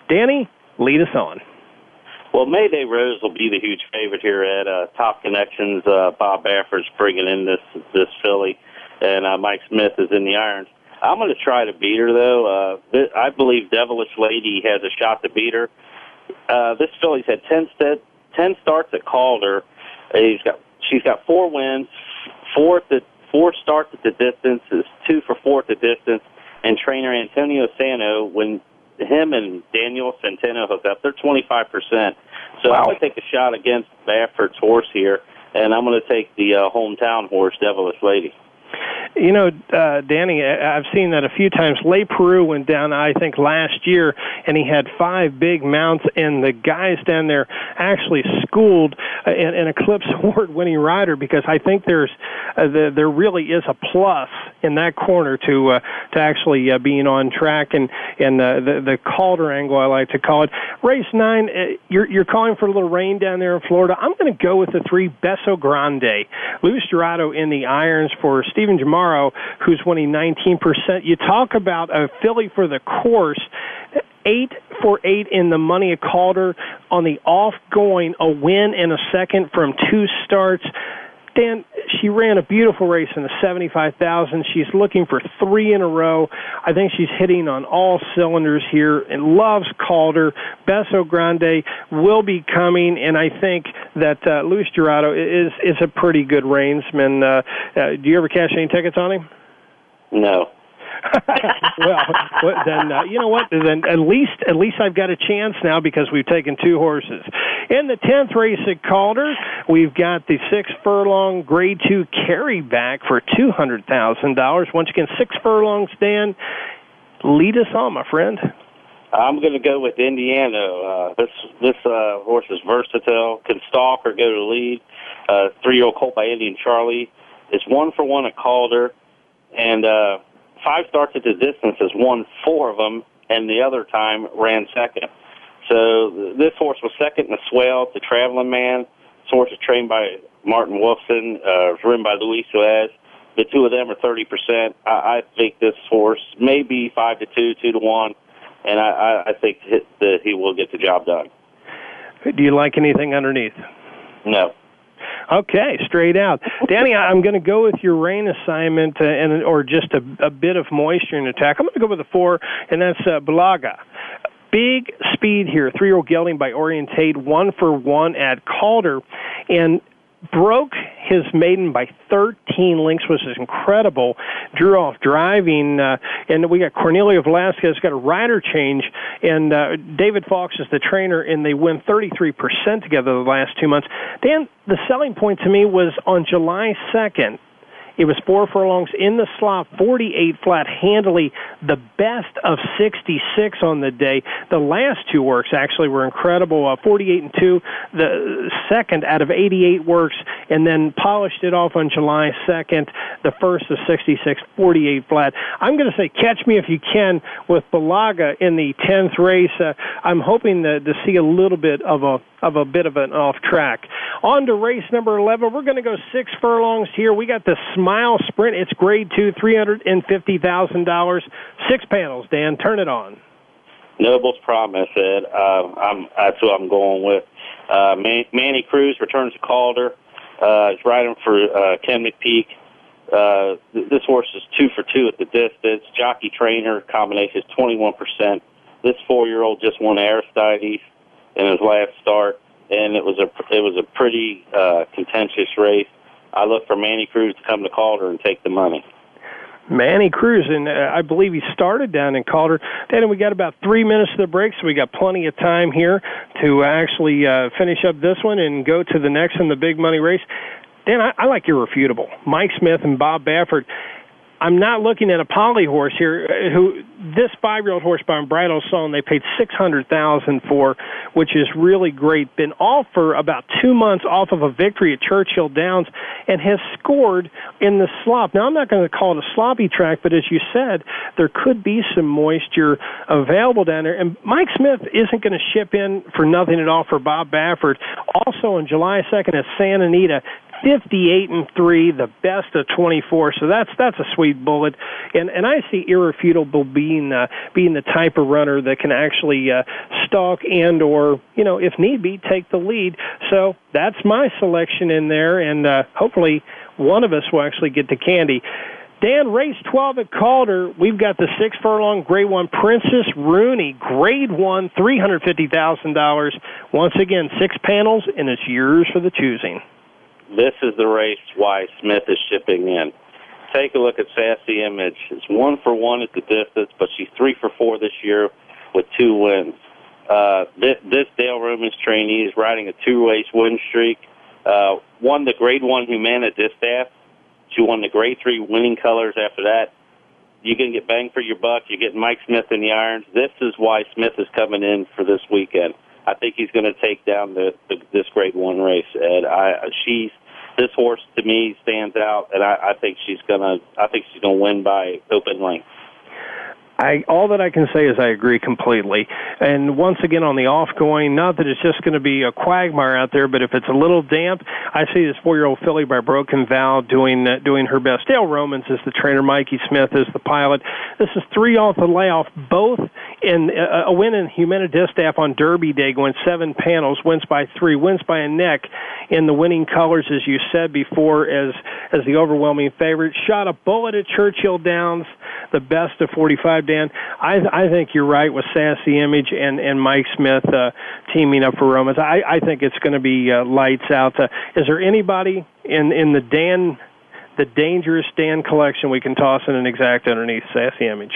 Danny, lead us on. Well, Mayday Rose will be the huge favorite here at uh, Top Connections. Uh, Bob Baffert's bringing in this this filly, and uh, Mike Smith is in the irons. I'm going to try to beat her though. Uh, I believe Devilish Lady has a shot to beat her. Uh, this filly's had ten st- ten starts at Calder. He's got she's got four wins, four at four starts at the distance, is two for four at the distance, and trainer Antonio Sano when him and Daniel Centeno hook up, they're 25%. So I'm going to take a shot against Baffert's horse here, and I'm going to take the uh, hometown horse, Devilish Lady. You know, uh, Danny, I've seen that a few times. Leparoux went down, I think, last year, and he had five big mounts, and the guys down there actually schooled an, an Eclipse Award-winning rider because I think there's uh, the, there really is a plus in that corner to uh, to actually uh, being on track and and uh, the the Calder angle I like to call it. Race nine, uh, you're you're calling for a little rain down there in Florida. I'm going to go with the three Beso Grande, Luis Dorado in the irons for Stephen Jamaro, who's winning 19%. You talk about a filly for the course. Eight for eight in the money at Calder on the off going, a win and a second from two starts. Dan, she ran a beautiful race in the 75,000. She's looking for three in a row. I think she's hitting on all cylinders here and loves Calder. Beso Grande will be coming, and I think that uh, Luis Dorado is is a pretty good reinsman. Uh, uh, do you ever cash any tickets on him? No. <laughs> well, then uh, you know what? Then at least at least I've got a chance now because we've taken two horses. In the tenth race at Calder, we've got the six furlong Grade Two carry back for two hundred thousand dollars. Once again, six furlongs. Dan, lead us on, my friend. I'm going to go with Indiana. Uh, this this uh, horse is versatile, can stalk or go to lead. Uh, three-year-old colt by Indian Charlie. It's one for one at Calder, and uh, five starts at the distance has won four of them, and the other time ran second. So this horse was second in the Swale. A traveling man. This horse is trained by Martin Wolfson. Uh, ridden by Luis Saez. The two of them are thirty percent. I, I think this horse may be five to two, two to one, and I, I, I think that he will get the job done. Do you like anything underneath? No. Okay, straight out, Danny. I'm going to go with your rain assignment, uh, and or just a, a bit of moisture in attack. I'm going to go with the four, and that's uh, Balaga. Big speed here, three-year-old gelding by Orientate, one for one at Calder, and broke his maiden by 13 lengths, which is incredible. Drew off driving, uh, and we got Cornelio Velasquez got a rider change, and uh, David Fawkes is the trainer, and they win 33% together the last two months. Dan, the selling point to me was on July 2nd It was four furlongs in the slot, 48 flat, handily the best of 66 on the day. The last two works actually were incredible. Uh, 48 and 2, the second out of 88 works, and then polished it off on July 2nd, the first of 66, 48 flat. I'm going to say catch me if you can with Balaga in the 10th race. Uh, I'm hoping to, to see a little bit of a of a bit of an off track. On to race number 11. We're going to go six furlongs here. We got the Smile Sprint. It's grade two, $350,000. Six panels, Dan. Turn it on. Noble's Promise, Ed. Uh, I'm, that's who I'm going with. Uh, Man- Manny Cruz returns to Calder. Uh, he's riding for uh, Ken McPeek. Uh, th- this horse is two for two at the distance. Jockey trainer combination is 21%. This four-year-old just won Aristides in his last start, and it was a it was a pretty uh, contentious race. I look for Manny Cruz to come to Calder and take the money. Manny Cruz, and uh, I believe he started down in Calder. Then we got about three minutes to the break, so we got plenty of time here to actually uh, finish up this one and go to the next in the big money race. Dan, I, I like irrefutable. Mike Smith and Bob Baffert. I'm not looking at a poly horse here. uh, Who this five-year-old horse by Bridal Song they paid six hundred thousand for, which is really great. Been off for about two months off of a victory at Churchill Downs, and has scored in the slop. Now I'm not going to call it a sloppy track, but as you said, there could be some moisture available down there. And Mike Smith isn't going to ship in for nothing at all for Bob Baffert. Also on July 2nd at Santa Anita, 58 and 3, the best of 24. So that's that's a sweet bullet. And and I see irrefutable being uh, being the type of runner that can actually uh, stalk and or, you know, if need be, take the lead. So that's my selection in there and uh, hopefully one of us will actually get the candy. Dan, race 12 at Calder. We've got the six furlong grade one Princess Rooney, grade one, $350,000. Once again, six panels, and it's yours for the choosing. This is the race why Smith is shipping in. Take a look at Sassy Image. It's one for one at the distance, but she's three for four this year with two wins. Uh, this, this Dale Romans trainee is riding a two-race win streak. Uh, won the Grade One Humana Distaff. She won the Grade Three winning colors after that. Going to get bang for your buck. You're getting Mike Smith in the irons. This is why Smith is coming in for this weekend. I think he's going to take down the, the this Grade One race. And I, she's this horse to me stands out, and I, I think she's gonna. I think she's gonna win by open length. I all that I can say is I agree completely. And once again on the off going, not that it's just going to be a quagmire out there, but if it's a little damp, I see this four-year-old filly by Broken Vow doing uh, doing her best. Dale Romans is the trainer, Mikey Smith is the pilot. This is three off the layoff, both in uh, a win in Humana Distaff on Derby Day, going seven panels, wins by three, wins by a neck in the winning colors, as you said before, as as the overwhelming favorite. Shot a bullet at Churchill Downs, the best of 45. I I think you're right with Sassy Image and and Mike Smith uh, teaming up for Romans. I I think it's going to be uh, lights out. Uh, is there anybody in in the Dan the dangerous Dan collection we can toss in an exact underneath Sassy Image?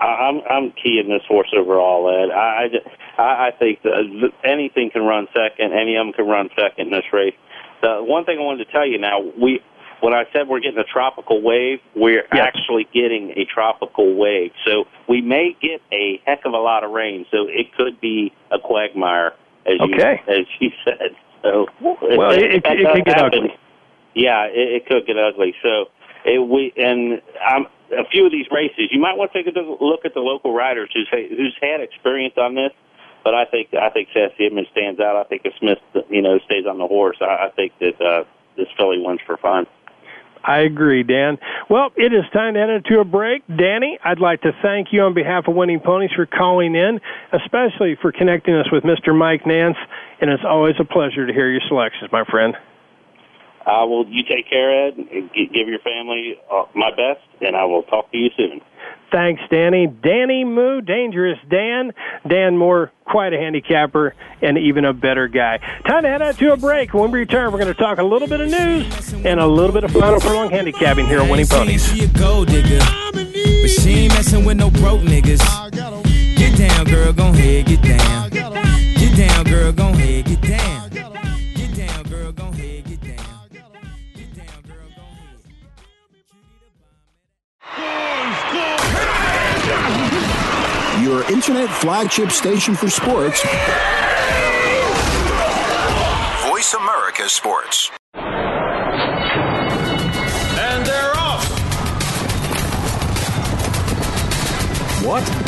I'm I'm keying this horse overall, Ed. I I, I think that anything can run second. Any of them can run second in this race. The one thing I wanted to tell you now, we when I said we're getting a tropical wave, we're Yes. actually getting a tropical wave. So we may get a heck of a lot of rain. So it could be a quagmire, as Okay. you as you <laughs> said. So Well, it- it- that it could get happen. ugly. Yeah, it, it could get ugly. So it, we and um, a few of these races, you might want to take a look at the local riders who's who's had experience on this. But I think I think Sassy Image stands out. I think if Smith, you know, stays on the horse, I, I think that uh, this filly wins for fun. I agree, Dan. Well, it is time to enter to a break. Danny, I'd like to thank you on behalf of Winning Ponies for calling in, especially for connecting us with Mr. Mike Nance. And it's always a pleasure to hear your selections, my friend. I will. You take care, Ed. and Give your family uh, my best, and I will talk to you soon. Thanks, Danny. Danny Moo, Dangerous Dan. Dan Moore, quite a handicapper and even a better guy. Time to head out to a break. When we return, we're going to talk a little bit of news and a little bit of final furlong handicapping here at Winning Ponies. She a gold digger, but she ain't messing with no broke niggas. Get down, girl, gon' head, get down. Get down, girl, gon' head, get down. Your internet flagship station for sports. Voice America Sports. And they're off. What?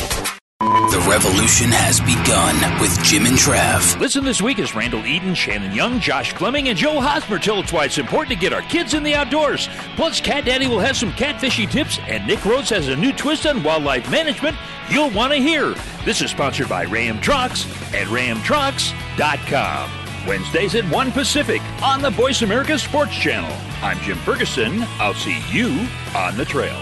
The revolution has begun with Jim and Trav. Listen this week as Randall Eden, Shannon Young, Josh Fleming, and Joe Hosmer tell us why it's important to get our kids in the outdoors. Plus, Cat Daddy will have some catfishing tips, and Nick Rhodes has a new twist on wildlife management you'll want to hear. This is sponsored by Ram Trucks at ramtrucks.com. Wednesdays at 1 Pacific on the Voice America Sports Channel. I'm Jim Ferguson. I'll see you on the trail.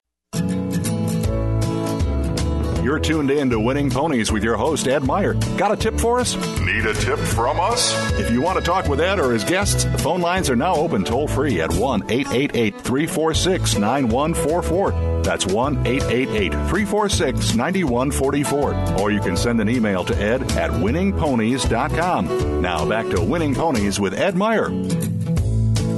You're tuned in to Winning Ponies with your host, Ed Meyer. Got a tip for us? Need a tip from us? If you want to talk with Ed or his guests, the phone lines are now open toll free at 1 888 346 9144. That's 1 888 346 9144. Or you can send an email to ed at winningponies.com. Now back to Winning Ponies with Ed Meyer.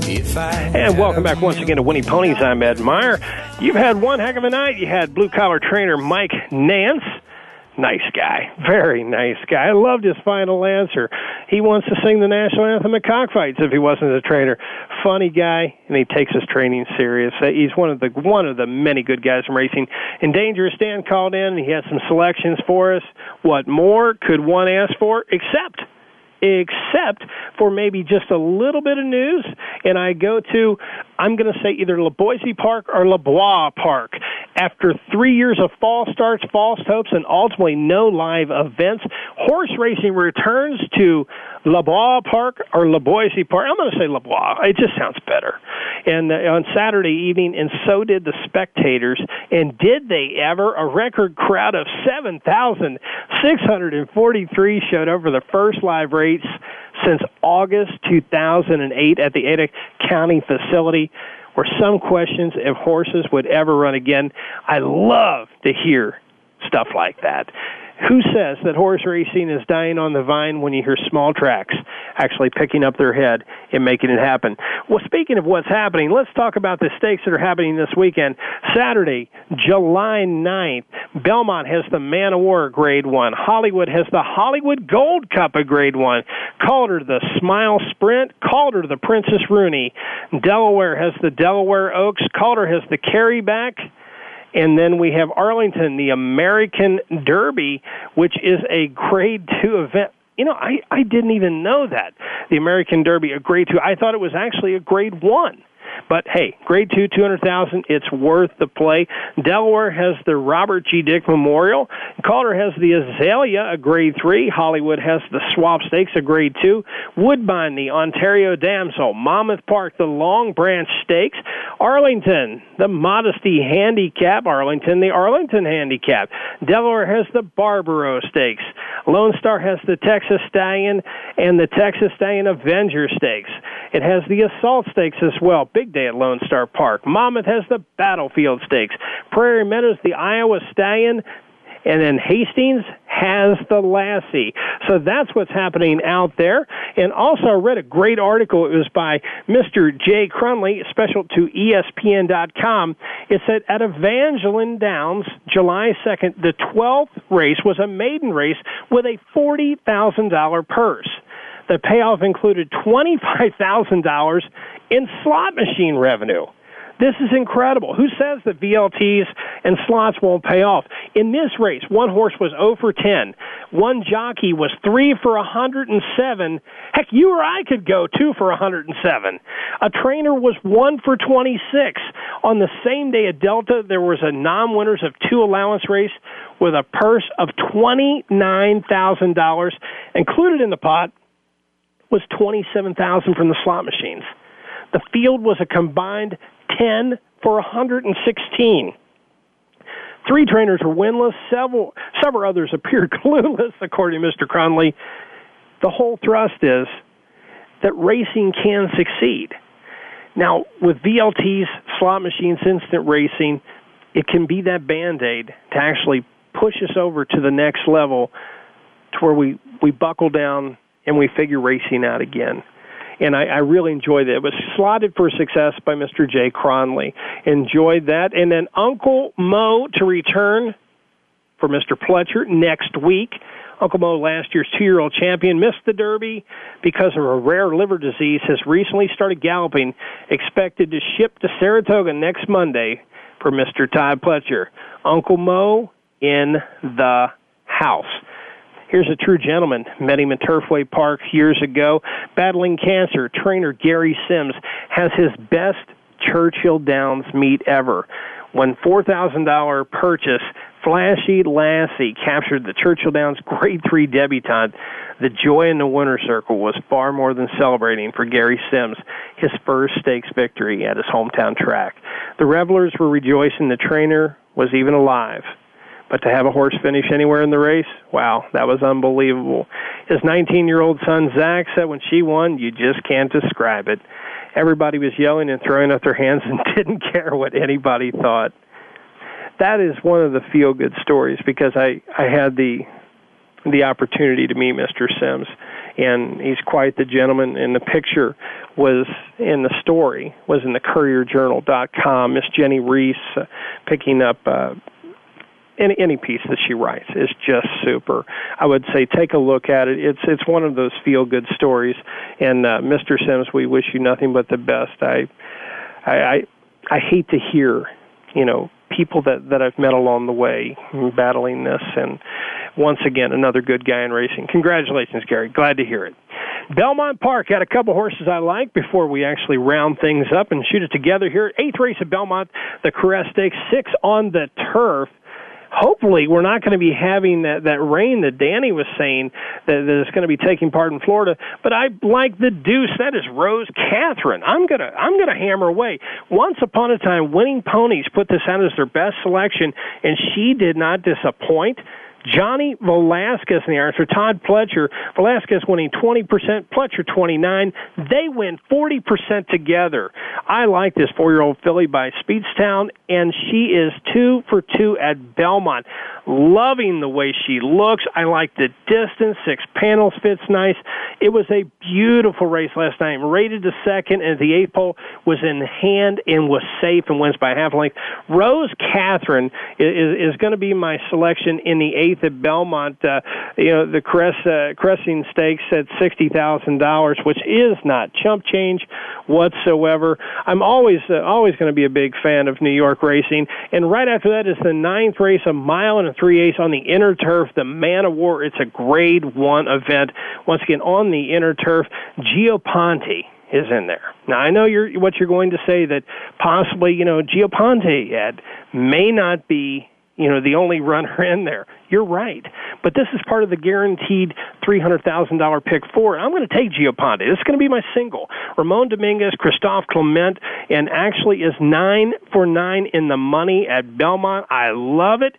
And welcome back once again to Winnie Ponies. I'm Ed Meyer. You've had one heck of a night. You had blue collar trainer Mike Nance. Nice guy. Very nice guy. I loved his final answer. He wants to sing the national anthem at cockfights if he wasn't a trainer. Funny guy, and he takes his training serious. Uh, He's one of the one of the many good guys from racing. And Dangerous Dan called in, and he had some selections for us. What more could one ask for except except for maybe just a little bit of news. And I go to, I'm going to say either La Boise Park or La Bois Park. After three years of false starts, false hopes, and ultimately no live events, horse racing returns to La Bois Park or La Boise Park. I'm going to say La Bois. It just sounds better. And uh, on Saturday evening, and so did the spectators. And did they ever? A record crowd of 7,643 showed up for the first live race since August 2008 at the Ada County facility. Were some questions if horses would ever run again. I love to hear stuff like that. Who says that horse racing is dying on the vine when you hear small tracks actually picking up their head and making it happen? Well, speaking of what's happening, let's talk about the stakes that are happening this weekend. Saturday, July 9th, Belmont has the Man o' War Grade 1. Hollywood has the Hollywood Gold Cup of Grade 1. Calder the Smile Sprint. Calder the Princess Rooney. Delaware has the Delaware Oaks. Calder has the Carryback. And then we have Arlington, the American Derby, which is a grade two event. You know, I, I didn't even know that. The American Derby, a grade two. I thought it was actually a grade one. But hey, grade two, 200,000, it's worth the play. Delaware has the Robert G. Dick Memorial. Calder has the Azalea, a grade three. Hollywood has the Swap Stakes, a grade two. Woodbine, the Ontario Damsel. Monmouth Park, the Long Branch Stakes. Arlington, the Modesty Handicap. Arlington, the Arlington Handicap. Delaware has the Barbaro Stakes. Lone Star has the Texas Stallion and the Texas Stallion Avenger Stakes. It has the Assault Stakes as well. Big day at Lone Star Park. Monmouth has the Battlefield Stakes. Prairie Meadows, the Iowa Stallion. And then Hastings has the Lassie. So that's what's happening out there. And also, I read a great article. It was by Mr. Jay Cronley, special to ESPN.com. It said at Evangeline Downs, July 2nd, the 12th race was a maiden race with a $40,000 purse. The payoff included $25,000 in slot machine revenue. This is incredible. Who says that VLTs and slots won't pay off? In this race, one horse was 0 for 10. One jockey was 3 for 107. Heck, you or I could go 2 for 107. A trainer was 1 for 26. On the same day at Delta, there was a non-winners of two allowance race with a purse of $29,000. Included in the pot was 27,000 from the slot machines. The field was a combined 10 for 116. Three trainers were winless. Several, several others appeared <laughs> clueless, according to Mr. Cronley. The whole thrust is that racing can succeed. Now, with VLTs, slot machines, instant racing, it can be that band aid to actually push us over to the next level to where we, we buckle down and we figure racing out again. And I, I really enjoyed it. It was slotted for success by Mr. Jay Cronley. Enjoyed that. And then Uncle Mo to return for Mr. Pletcher next week. Uncle Mo, last year's two year old champion, missed the Derby because of a rare liver disease, has recently started galloping, expected to ship to Saratoga next Monday for Mr. Todd Pletcher. Uncle Mo in the house. Here's a true gentleman. Met him in Turfway Park years ago. Battling cancer, trainer Gary Sims has his best Churchill Downs meet ever. When $4,000 purchase, Flashy Lassie captured the Churchill Downs Grade 3 debutante. The joy in the winner's circle was far more than celebrating for Gary Sims his first stakes victory at his hometown track. The revelers were rejoicing the trainer was even alive. But to have a horse finish anywhere in the race, wow, that was unbelievable. His 19 year old son, Zach, said when she won, you just can't describe it. Everybody was yelling and throwing up their hands <laughs> and didn't care what anybody thought. That is one of the feel good stories because I, I had the the opportunity to meet Mr. Sims, and he's quite the gentleman. And the picture was in the story was in the CourierJournal.com. Miss Jennie Rees uh, picking up uh, any any piece that she writes is just super. I would say take a look at it. It's it's one of those feel good stories. And uh, Mr. Sims, we wish you nothing but the best. I I I, I hate to hear, you know, people that that I've met along the way battling this and once again another good guy in racing. Congratulations, Gary. Glad to hear it. Belmont Park had a couple horses I like before we actually round things up and shoot it together here. Eighth race at Belmont, the Caress Stakes, six on the turf hopefully we're not going to be having that that rain that Danny was saying that, that is going to be taking part in Florida. But I like the deuce. That is Rose Catherine. I'm gonna I'm gonna hammer away. Once upon a time, winning ponies put this out as their best selection, and she did not disappoint. Johnny Velazquez in the answer. Todd Pletcher. Velazquez winning 20%, Pletcher 29. They win 40% together. I like this four-year-old filly by Speightstown, and she is two for two at Belmont. Loving the way she looks. I like the distance. Six panels fits nice. It was a beautiful race last night. Rated the second, and the eighth pole was in hand and was safe and wins by half length. Rose Catherine is, is going to be my selection in the eighth at Belmont. Uh, you know the crest uh, cresting stakes at sixty thousand dollars, which is not chump change whatsoever. I'm always uh, always going to be a big fan of New York racing. And right after that is the ninth race, a mile and a three eighths on the inner turf, the Man o' War. It's a Grade One event. Once again on the inner turf, Gio Ponti is in there. Now I know you're what you're going to say that possibly you know Gio Ponti Ed may not be you know the only <laughs> runner in there. You're right. But this is part of the guaranteed $300,000 pick four. I'm going to take Gio Ponti. This is going to be my single. Ramon Dominguez, Christophe Clement, and actually is nine for nine in the money at Belmont. I love it.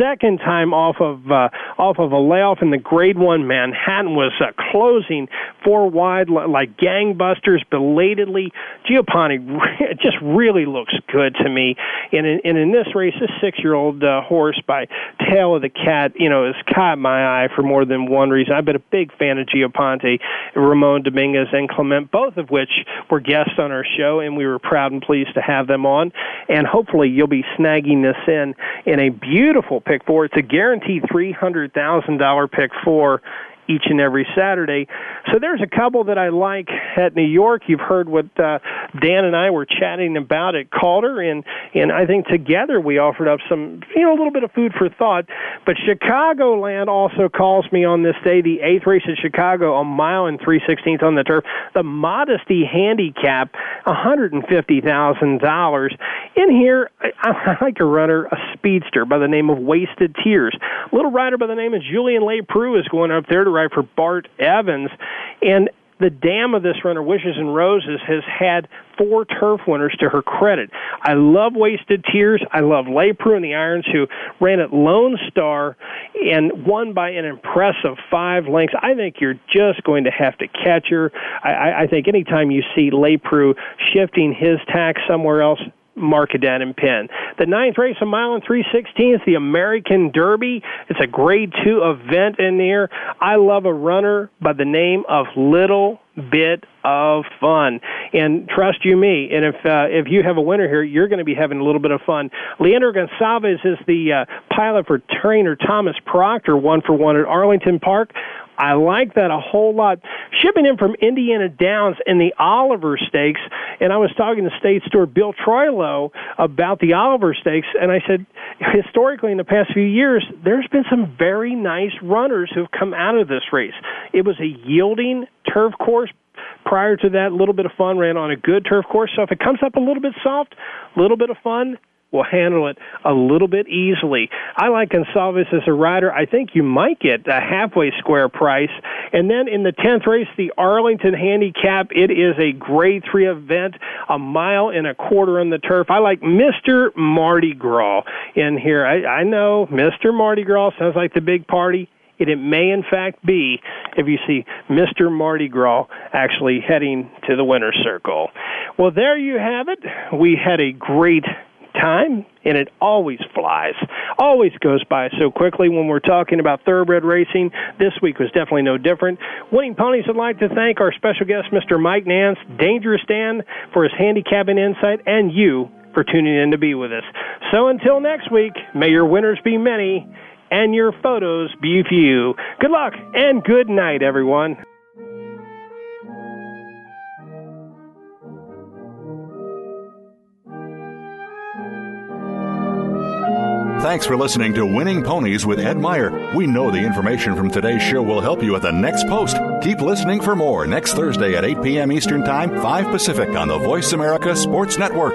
Second time off of uh, off of a layoff in the Grade One. Manhattan was uh, closing four wide like gangbusters belatedly. Gio Ponti <laughs> just really looks good to me. And in, and in this race, this six-year-old uh, horse by Tail of the Cat you know has caught my eye for more than one reason. I've been a big fan of Gio Ponti, Ramon Dominguez, and Clement, both of which were guests on our show, and we were proud and pleased to have them on. And hopefully, you'll be snagging this in in a beautiful pick four. It's a guaranteed three hundred thousand dollar pick four each and every Saturday. So there's a couple that I like at New York. You've heard what uh, Dan and I were chatting about at Calder, and and I think together we offered up some you know a little bit of food for thought. But Chicagoland also calls me on this day, the eighth race at Chicago, a mile and three sixteenths on the turf. The Modesty Handicap, one hundred and fifty thousand dollars. In here, I, I like a runner, a speedster by the name of Wasted Tears. A little rider by the name of Julien Leparoux is going up there to right for Bart Evans. And the dam of this runner, Wishes and Roses, has had four turf winners to her credit. I love Wasted Tears. I love Leparoux and the Irons, who ran at Lone Star and won by an impressive five lengths. I think you're just going to have to catch her. I, I think anytime you see Leparoux shifting his tack somewhere else, mark it down and pin. The ninth race, a mile and three sixteenths, the American Derby. It's a grade two event in there. I love a runner by the name of Little Bit of Fun, and trust you me. And if uh, if you have a winner here, you're going to be having a little bit of fun. Leandro Gonçalves is the uh, pilot for trainer Thomas Proctor, one for one at Arlington Park. I like that a whole lot. Shipping in from Indiana Downs in the Oliver Stakes, and I was talking to State Steward Bill Troilo about the Oliver Stakes, and I said, historically in the past few years, there's been some very nice runners who've come out of this race. It was a yielding turf course, prior to that, a little bit of fun ran on a good turf course. So if it comes up a little bit soft, a little bit of fun, will handle it a little bit easily. I like Gonçalves as a rider. I think you might get a halfway square price. And then in the 10th race, the Arlington Handicap, it is a grade three event, a mile and a quarter on the turf. I like Mr. Mardi Gras in here. I, I know Mr. Mardi Gras sounds like the big party. And it may, in fact, be if you see Mr. Mardi Gras actually heading to the winner's circle. Well, there you have it. We had a great time, and it always flies, always goes by so quickly when we're talking about thoroughbred racing. This week was definitely no different. Winning Ponies would like to thank our special guest, Mr. Mike Nance, Dangerous Dan, for his handicapping insight, and you for tuning in to be with us. So until next week, may your winners be many and your photos be few. Good luck and good night, everyone. Thanks for listening to Winning Ponies with Ed Meyer. We know the information from today's show will help you at the next post. Keep listening for more next Thursday at 8 p.m. Eastern Time, 5 Pacific on the Voice America Sports Network.